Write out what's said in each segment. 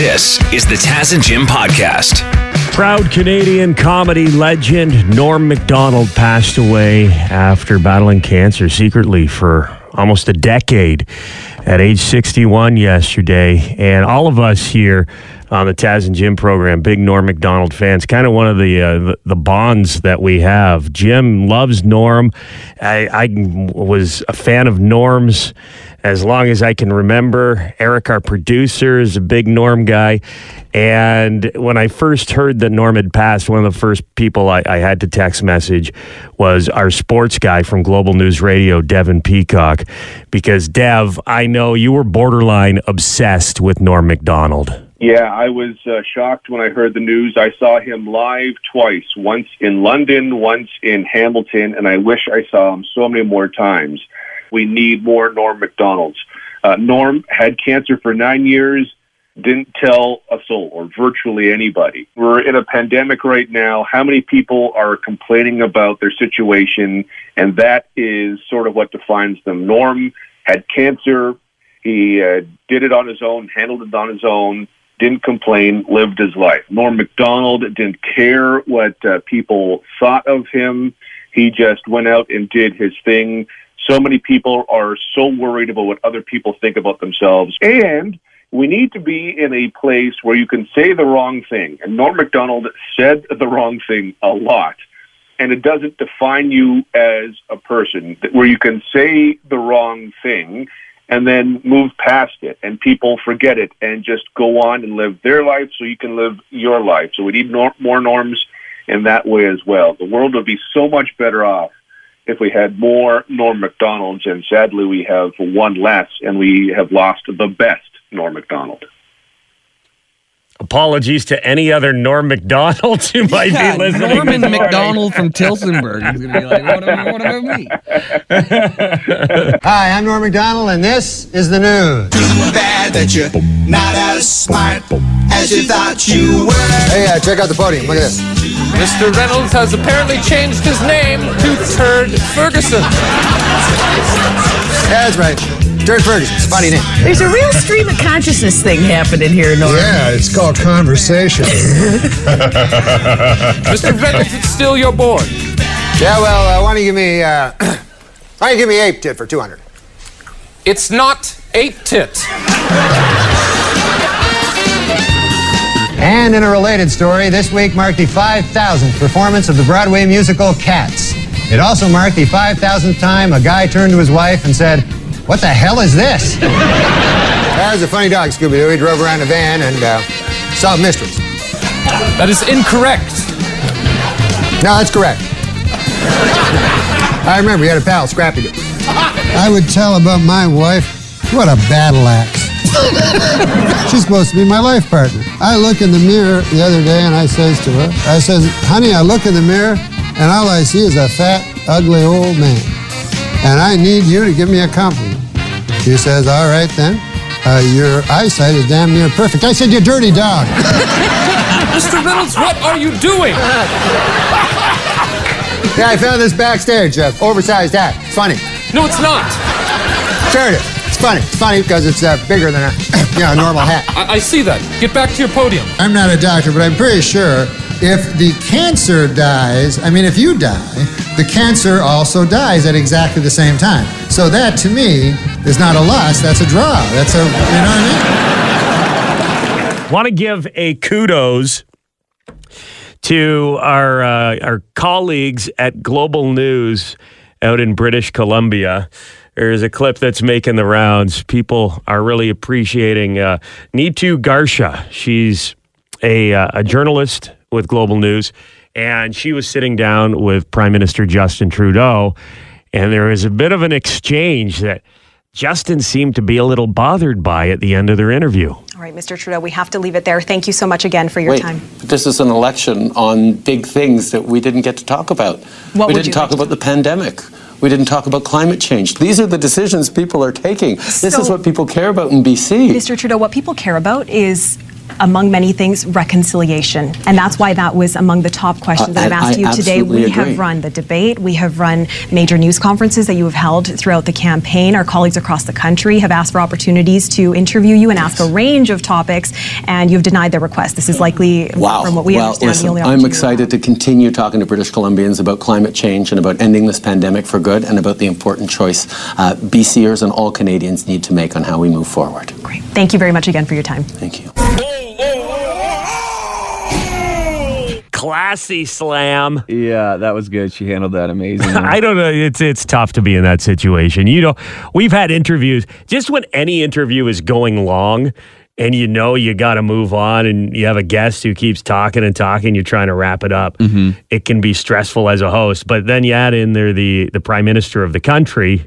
This is the Taz and Jim podcast. Proud Canadian comedy legend Norm MacDonald passed away after battling cancer secretly for almost a decade at age 61 yesterday. And all of us here on the Taz and Jim program, big Norm MacDonald fans, kind of one of the, uh, the, the bonds that we have. Jim loves Norm. I, I was a fan of Norm's as long as I can remember. Eric, our producer, is a big Norm guy. And when I first heard that Norm had passed, one of the first people I, I had to text message was our sports guy from Global News Radio, Devin Peacock. Because, Dev, I know you were borderline obsessed with Norm MacDonald. Yeah, I was uh, shocked when I heard the news. I saw him live twice, once in London, once in Hamilton, and I wish I saw him so many more times. We need more Norm MacDonalds. Uh, Norm had cancer for nine years, didn't tell a soul or virtually anybody. We're in a pandemic right now. How many people are complaining about their situation? And that is sort of what defines them. Norm had cancer. He uh, did it on his own, handled it on his own didn't complain, lived his life. Norm MacDonald didn't care what uh, people thought of him. He just went out and did his thing. So many people are so worried about what other people think about themselves. And we need to be in a place where you can say the wrong thing. And Norm MacDonald said the wrong thing a lot. And it doesn't define you as a person, where you can say the wrong thing and then move past it and people forget it and just go on and live their life so you can live your life. So we need nor- more norms in that way as well. The world would be so much better off if we had more Norm MacDonalds, and sadly we have one less, and we have lost the best Norm MacDonald. Apologies to any other Norm MacDonalds who might Yeah, be listening. Norman. McDonald from Tillsonburg is going to be like, what about, what about me? Hi, I'm Norm McDonald, and this is the news. Too bad that you're not as smart as you thought you were. Hey, uh, check out the podium. Look at this. Mr. Reynolds has apparently changed his name to Turd Ferguson. Yeah, that's right. Turd Ferguson. It's a funny name. There's a real stream of consciousness thing happening here, Norm. Yeah, it's called conversation. Mr. Reynolds, it's still your board. Yeah, well, uh, why don't you give me, uh, why don't you give me ape tit for 200? It's not ape tit. And in a related story, this week marked the 5,000th performance of the Broadway musical Cats. It also marked the 5,000th time a guy turned to his wife and said, What the hell is this? that was a funny dog, Scooby Doo. He drove around a van and uh, solved mysteries. That is incorrect. No, that's correct. I remember you had a pal, Scrappy Doo. I would tell about my wife. What a battle axe. She's supposed to be my life partner. I look in the mirror the other day and I says to her, I says, honey, I look in the mirror and all I see is a fat, ugly old man. And I need you to give me a compliment. She says, all right then. Uh, your eyesight is damn near perfect. I said, you dirty dog. Mr. Reynolds, what are you doing? Yeah, I found this backstage, uh, oversized hat. It's funny. No, it's not. Sure it is. It's funny. It's funny because it's uh, bigger than a, you know, a normal hat. I, I see that. Get back to your podium. I'm not a doctor, but I'm pretty sure if the cancer dies, I mean, if you die, the cancer also dies at exactly the same time. So that, to me, is not a loss. That's a draw. That's a, you know what I mean? Want to give a kudos to our uh, our colleagues at Global News out in British Columbia. There's a clip that's making the rounds. People are really appreciating uh, Neetu Garcha. She's a, uh, a journalist with Global News, and she was sitting down with Prime Minister Justin Trudeau, and there was a bit of an exchange that Justin seemed to be a little bothered by at the end of their interview. All right, Mr. Trudeau, we have to leave it there. Thank you so much again for your Wait, time. but this is an election on big things that we didn't get to talk about. What we didn't talk like to about the pandemic. We didn't talk about climate change. These are the decisions people are taking. This is what people care about in BC. Mr. Trudeau, what people care about is among many things, reconciliation. And that's why that was among the top questions that I've asked I you today. We agree. have run the debate, we have run major news conferences that you have held throughout the campaign. Our colleagues across the country have asked for opportunities to interview you and ask a range of topics, and you've denied their request. This is likely, Wow. from what we well, understand, listen, the only I'm excited to continue talking to British Columbians about climate change and about ending this pandemic for good and about the important choice uh, BCers and all Canadians need to make on how we move forward. Great. Thank you very much again for your time. Thank you. Classy slam. Yeah, that was good. She handled that amazing. I don't know. It's it's tough to be in that situation. You know, we've had interviews. Just when any interview is going long, and you know you got to move on, and you have a guest who keeps talking and talking, you're trying to wrap it up. Mm-hmm. It can be stressful as a host. But then you add in there the the prime minister of the country.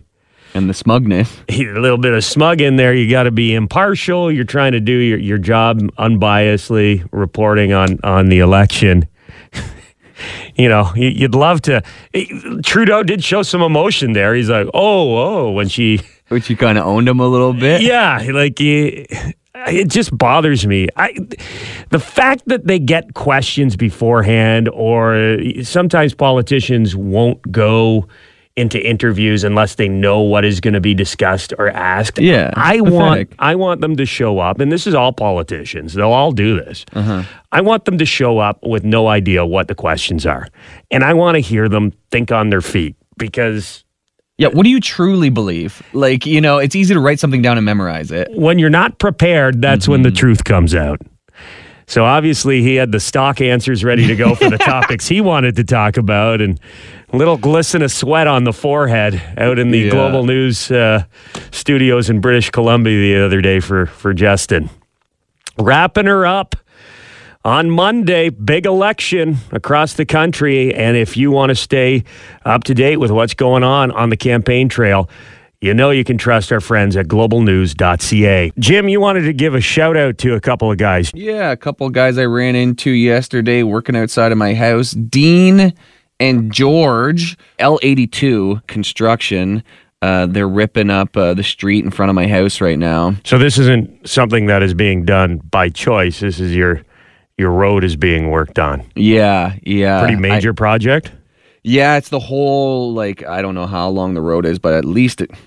And the smugness. a little bit of smug in there. You got to be impartial. You're trying to do your, your job unbiasedly, reporting on on the election. you know, you- you'd love to. Eh, Trudeau did show some emotion there. He's like, oh, oh, when she, Which you kind of owned him a little bit. yeah, like he, it just bothers me. I, the fact that they get questions beforehand, or eh, sometimes politicians won't go into interviews unless they know what is going to be discussed or asked. Yeah, I it's want. I want them to show up, and this is all politicians. They'll all do this. Uh-huh. I want them to show up with no idea what the questions are, and I want to hear them think on their feet because Yeah, what do you truly believe? Like, you know, it's easy to write something down and memorize it. when you're not prepared, that's when the Mm-hmm. truth comes out. So obviously, he had the stock answers ready to go for the topics he wanted to talk about, and little glisten of sweat on the forehead out in the Yeah. Global News uh, studios in British Columbia the other day for for Justin. Wrapping her up on Monday, big election across the country. And if you want to stay up to date with what's going on on the campaign trail, you know you can trust our friends at globalnews.ca. Jim, you wanted to give a shout out to a couple of guys. Yeah, a couple of guys I ran into yesterday working outside of my house. Dean and George, L82 Construction. Uh, they're ripping up uh, the street in front of my house right now. So this isn't something that is being done by choice. This is your your road is being worked on. Yeah, yeah. Pretty I- major project. Yeah, it's the whole like I don't know how long the road is, but at least it, I-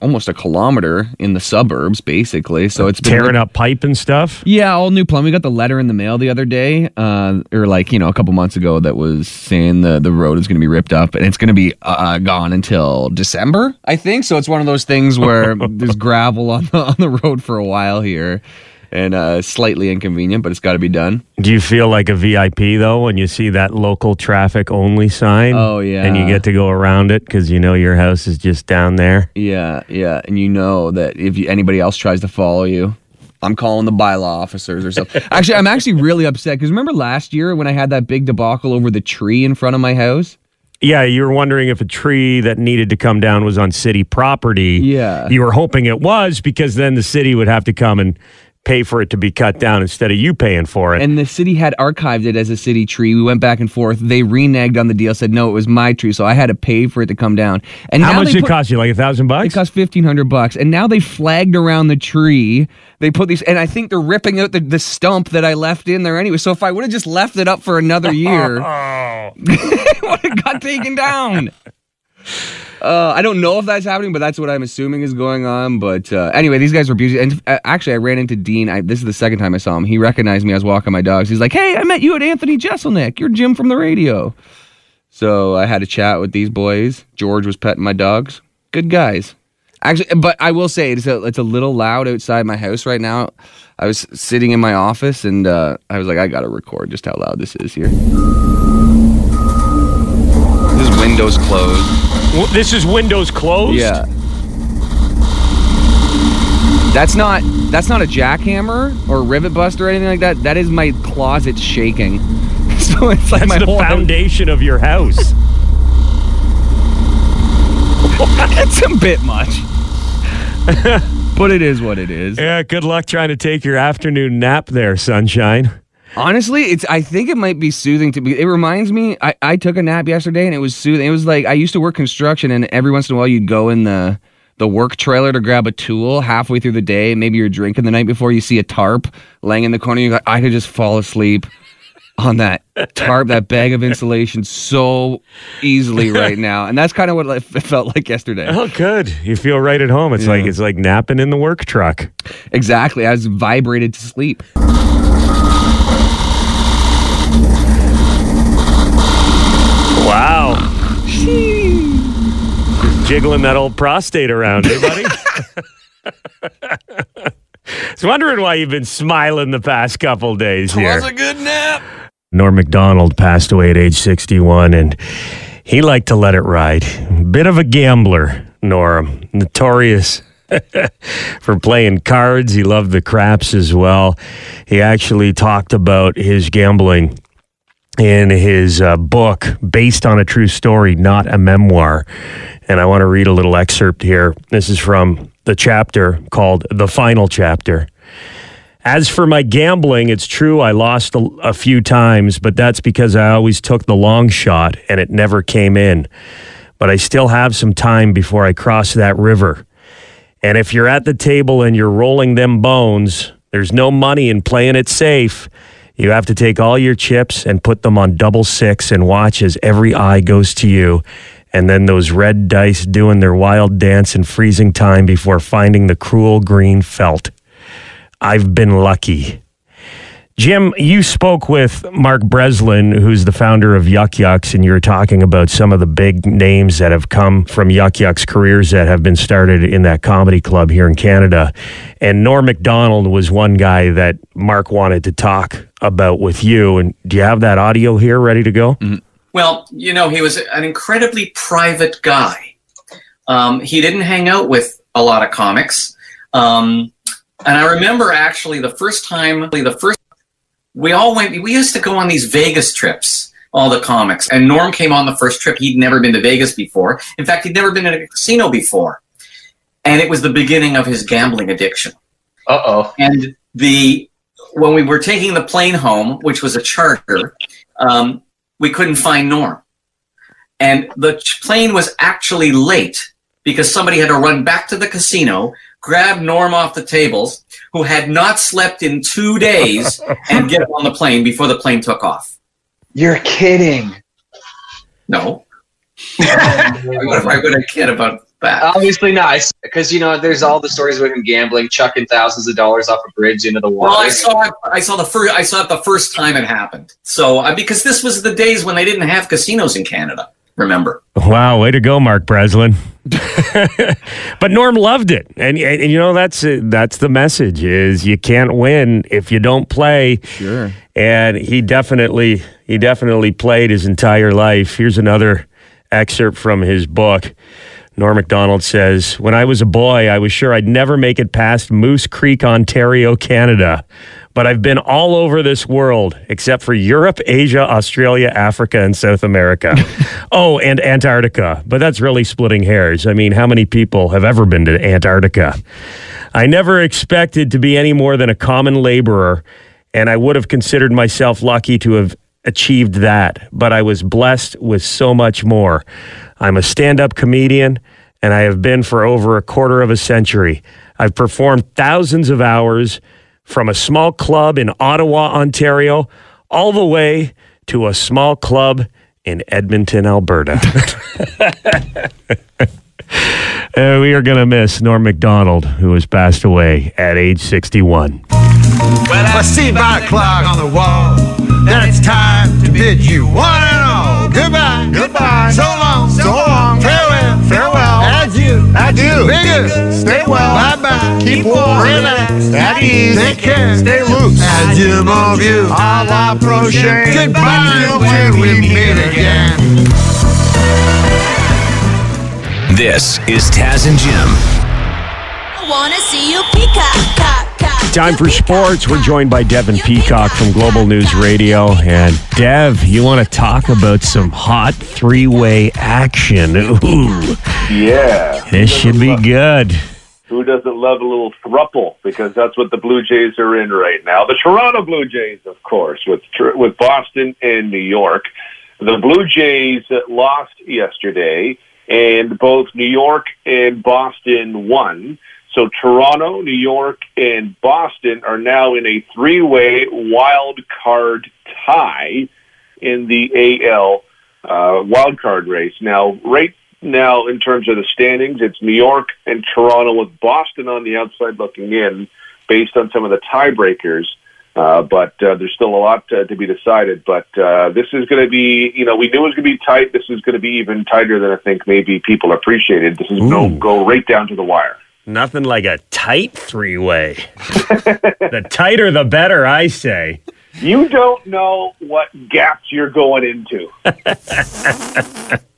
almost a kilometer in the suburbs, basically. So it's been Tearing up pipe and stuff. Yeah, all new plumbing. We got the letter in the mail the other day, uh, or like you know a couple months ago that was saying the the road is going to be ripped up and it's going to be uh, gone until December, I think. So it's one of those things where there's gravel on the, on the road for a while here, and uh, slightly inconvenient, but it's got to be done. Do you feel like a VIP though when you see that local traffic only sign? Oh, yeah. and you get to go around it because you know your house is just down there. Yeah, yeah, and you know that if you, anybody else tries to follow you. I'm calling the bylaw officers or something. actually, I'm actually really upset because remember last year when I had that big debacle over the tree in front of my house? Yeah, you were wondering if a tree that needed to come down was on city property. Yeah. you were hoping it was because then the city would have to come and pay for it to be cut down instead of you paying for it. And the city had archived it as a city tree. We went back and forth. They reneged on the deal, said no, it was my tree, so I had to pay for it to come down. And How much did it put- cost you? Like a thousand bucks? It cost fifteen hundred bucks, and now they flagged around the tree. They put these, and I think they're ripping out the, the stump that I left in there anyway. So if I would have just left it up for another year, it would have got taken down. Uh, I don't know if that's happening, but that's what I'm assuming is going on. But uh, anyway, these guys were beautiful. And uh, actually, I ran into Dean. I, this is the second time I saw him. He recognized me. I was walking my dogs. He's like, "Hey, I met you at Anthony Jeselnik. You're Jim from the radio." So I had a chat with these boys. George was petting my dogs. Good guys. Actually, but I will say it's a, it's a little loud outside my house right now. I was sitting in my office and uh, I was like, I gotta record just how loud this is here. This is windows closed. This is windows closed. Yeah. That's not that's not a jackhammer or rivet bust or anything like that. That is my closet shaking. so it's like That's my the whole foundation of your house. that's a bit much. but it is what it is. yeah, good luck trying to take your afternoon nap there, sunshine. Honestly, it's. I think it might be soothing to be. It reminds me. I, I took a nap yesterday and it was soothing. It was like I used to work construction and every once in a while you'd go in the the work trailer to grab a tool halfway through the day. Maybe you're drinking the night before. You see a tarp laying in the corner. You go, I could just fall asleep on that tarp, that bag of insulation so easily right now. And that's kind of what it felt like yesterday. Oh, good. You feel right at home. It's like it's like napping in the work truck. Exactly. I was vibrated to sleep. Wow. Just jiggling that old prostate around, eh, buddy? I was wondering why you've been smiling the past couple days here. Was a good nap. Norm MacDonald passed away at age 61, and he liked to let it ride. Bit of a gambler, Norm. Notorious for playing cards. He loved the craps as well. He actually talked about his gambling in his uh, book based on a true story, not a memoir. And I want to read a little excerpt here. This is from the chapter called The Final Chapter. As for my gambling, it's true I lost a, a, few times, but that's because I always took the long shot and it never came in. But I still have some time before I cross that river. And if you're at the table and you're rolling them bones, there's no money in playing it safe. You have to take all your chips and put them on double six and watch as every eye goes to you. And then those red dice doing their wild dance in freezing time before finding the cruel green felt. I've been lucky. Jim, you spoke with Mark Breslin, who's the founder of Yuk Yuk's, and you were talking about some of the big names that have come from Yuk Yuks careers that have been started in that comedy club here in Canada. And Norm MacDonald was one guy that Mark wanted to talk about with you. And do you have that audio here ready to go? Mm-hmm. Well, you know, he was an incredibly private guy. Um, he didn't hang out with a lot of comics. Um, and I remember actually the first time, the first, we all went, we used to go on these Vegas trips, all the comics. And Norm came on the first trip. He'd never been to Vegas before. In fact, he'd never been in a casino before. And it was the beginning of his gambling addiction. Uh oh. And the, when we were taking the plane home, which was a charter, um, we couldn't find Norm. And the plane was actually late because somebody had to run back to the casino, grab Norm off the tables, who had not slept in two days, and get on the plane before the plane took off. You're kidding. No. what if I would have kid about that? Obviously not, because you know there's all the stories with him gambling, chucking thousands of dollars off a bridge into the water. Well, I saw it. I saw the first. I saw it the first time it happened. So uh, because this was the days when they didn't have casinos in Canada. Remember? Wow, way to go, Mark Breslin. but Norm loved it, and, and, and you know that's that's the message: is you can't win if you don't play. Sure. And he definitely he definitely played his entire life. Here's another excerpt from his book. Norm MacDonald says, When I was a boy, I was sure I'd never make it past Moose Creek, Ontario, Canada. But I've been all over this world except for Europe, Asia, Australia, Africa, and South America. oh, and Antarctica. But that's really splitting hairs. I mean, how many people have ever been to Antarctica? I never expected to be any more than a common laborer, and I would have considered myself lucky to have achieved that, but I was blessed with so much more. I'm a stand up comedian, and I have been for over a quarter of a century. I've performed thousands of hours from a small club in Ottawa, Ontario, all the way to a small club in Edmonton, Alberta. Uh, we are going to miss Norm MacDonald, who has passed away at age 61. Well, I see by the clock on the wall that it's time to bid you one and all goodbye. Goodbye. So long. So long. Farewell. Farewell. Adieu. Adieu. Be good. Stay well. Bye bye. Keep warm. Relax. At ease. Take care. Stay loose. Adieu, mon vieux. A la prochaine. Goodbye until we meet again. This is Taz and Jim. I wanna see you peacock. Time for sports. We're joined by Devin Peacock from Global News Radio. And Dev, you want to talk about some hot three way action? Ooh, Yeah. this should be good. Who doesn't love a little thruple? Because that's what the Blue Jays are in right now. The Toronto Blue Jays, of course, with with Boston and New York. The Blue Jays lost yesterday and both New York and Boston won. So Toronto, New York, and Boston are now in a three-way wild card tie in the AL uh, wild card race. Now, right now, in terms of the standings, it's New York and Toronto with Boston on the outside looking in based on some of the tiebreakers. Uh, but uh, there's still a lot uh, to be decided. But uh, this is going to be, you know, we knew it was going to be tight. This is going to be even tighter than I think maybe people appreciated. This is going to go right down to the wire. Nothing like a tight three way. the tighter, the better, I say. You don't know what gaps you're going into.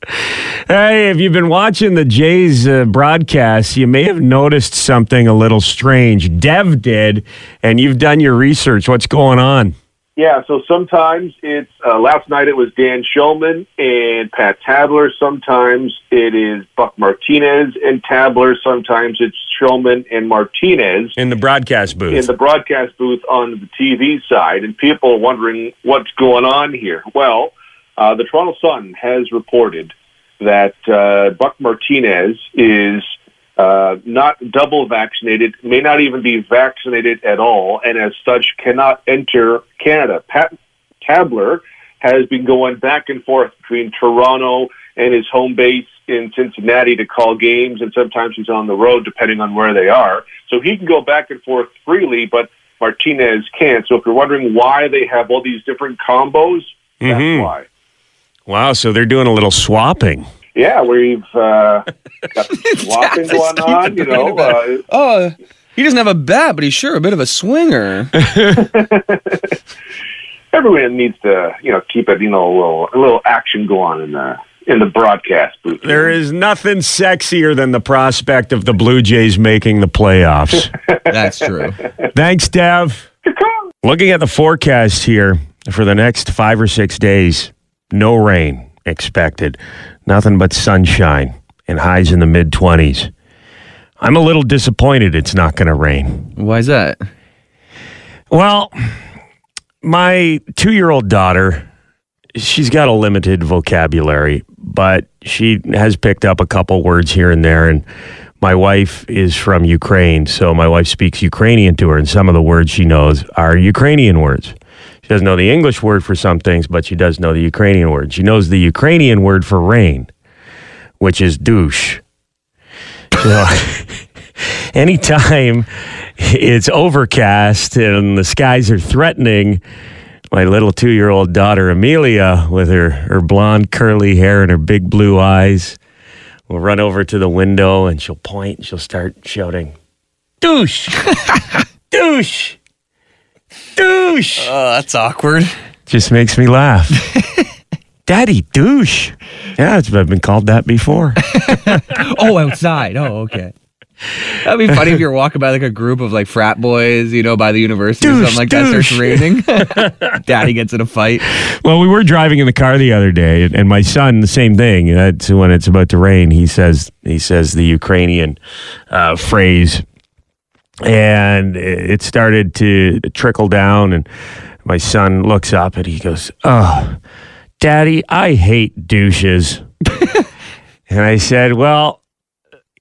Hey, if you've been watching the Jays uh, broadcast, you may have noticed something a little strange. Dev did, and you've done your research. What's going on? Yeah, so sometimes it's uh, last night it was Dan Shulman and Pat Tabler. Sometimes it is Buck Martinez and Tabler. Sometimes it's Shulman and Martinez In the broadcast booth. in the broadcast booth on the TV side, and people are wondering what's going on here. Well, uh, the Toronto Sun has reported that uh, Buck Martinez is uh, not double vaccinated, may not even be vaccinated at all, and as such cannot enter Canada. Pat Tabler has been going back and forth between Toronto and his home base in Cincinnati to call games, and sometimes he's on the road depending on where they are. So he can go back and forth freely, but Martinez can't. So if you're wondering why they have all these different combos, that's Mhm. why. Wow, so they're doing a little swapping. Yeah, we've uh, got swapping going on. You know, uh, Oh, he doesn't have a bat, but he's sure a bit of a swinger. everyone needs to you know keep it you know a little a little action go on in the in the broadcast booth. There is nothing sexier than the prospect of the Blue Jays making the playoffs. That's true. Thanks, Dev. Looking at the forecast here for the next five or six days, no rain expected, nothing but sunshine and highs in the mid 20s. I'm a little disappointed it's not going to rain. Why is that? Well, my two year old daughter, she's got a limited vocabulary, but she has picked up a couple words here and there. And my wife is from Ukraine, so my wife speaks Ukrainian to her, and some of the words she knows are Ukrainian words. Doesn't know the English word for some things, but she does know the Ukrainian word. She knows the Ukrainian word for rain, which is douche. So, anytime it's overcast and the skies are threatening, my little two year old daughter Amelia, with her, her blonde curly hair and her big blue eyes, will run over to the window and she'll point and she'll start shouting, Douche! douche! Douche! Oh, that's awkward. Just makes me laugh. Daddy, douche. Yeah, it's, I've been called that before. oh, outside. Oh, okay. That'd be funny if you're walking by like a group of like frat boys, you know, by the university or something like that starts douche. raining. Daddy gets in a fight. Well, we were driving in the car the other day, and my son, the same thing. That's when it's about to rain. He says he says the Ukrainian uh, phrase, and it started to trickle down. And my son looks up and he goes, "Oh, Daddy, I hate douches." and I said, "Well."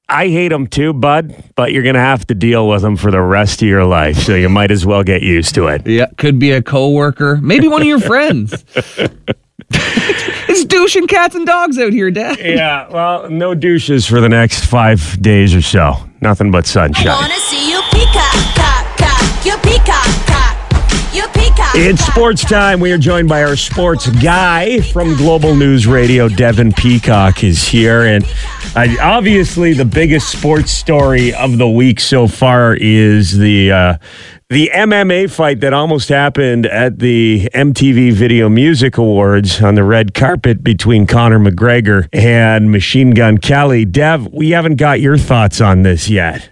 I hate them too, bud, but you're going to have to deal with them for the rest of your life. So you might as well get used to it. Yeah, could be a coworker, maybe one of your friends. it's douching cats and dogs out here, Dad. Yeah, well, no douches for the next five days or so. Nothing but sunshine. It's sports time. We are joined by our sports guy from Global News Radio. Devin Peacock is here. And uh, obviously, the biggest sports story of the week so far is the. Uh, the MMA fight that almost happened at the MTV Video Music Awards on the red carpet between Conor McGregor and Machine Gun Kelly. Dev, we haven't got your thoughts on this yet.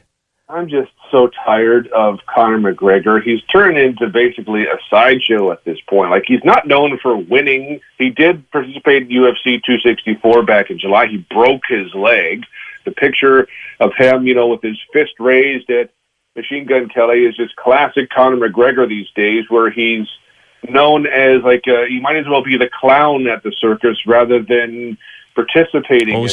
I'm just so tired of Conor McGregor. He's turned into basically a sideshow at this point. Like he's not known for winning. He did participate in UFC 264 back in July. He broke his leg. The picture of him, you know, with his fist raised at Machine Gun Kelly is just classic Conor McGregor these days, where he's known as like uh, he might as well be the clown at the circus rather than participating. Oh, in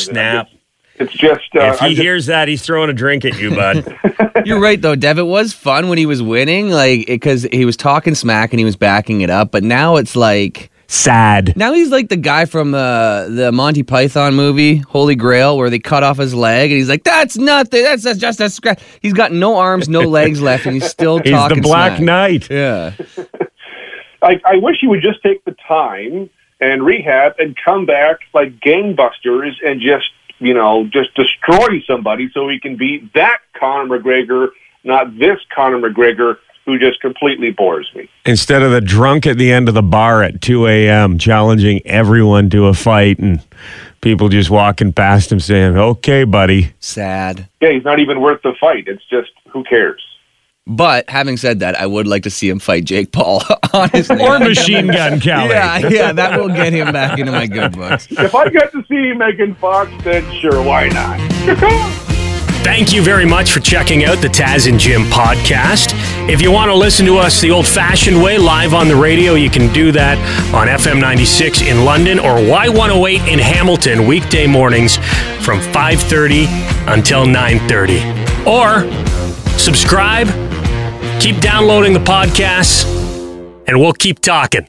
this. Snap. It's just uh, if he just- hears that, he's throwing a drink at you, bud. You're right though, Dev. It was fun when he was winning, like because he was talking smack and he was backing it up. But now it's like sad. Now he's like the guy from uh, the Monty Python movie Holy Grail, where they cut off his leg, and he's like, "That's nothing. That's, that's just a scratch." He's got no arms, no legs left, and he's still He's talking. the Black smack. Knight. Yeah. I, I wish he would just take the time and rehab and come back like gangbusters and just you know just destroy somebody so he can beat that Conor McGregor, not this Conor McGregor who just completely bores me. Instead of the drunk at the end of the bar at 2 a.m. challenging everyone to a fight and people just walking past him saying, okay, buddy. Sad. Yeah, he's not even worth the fight. It's just who cares. But having said that, I would like to see him fight Jake Paul. Honestly, Or Machine Gun Kelly. Yeah, yeah, that will get him back into my good books. if I get to see Megan Fox, then sure, why not? Thank you very much for checking out the Taz and Jim podcast. If you want to listen to us the old fashioned way, live on the radio, you can do that on FM 96 in London or Y108 in Hamilton, weekday mornings from 5.30 until 9.30. Or subscribe, keep downloading the podcasts, and we'll keep talking.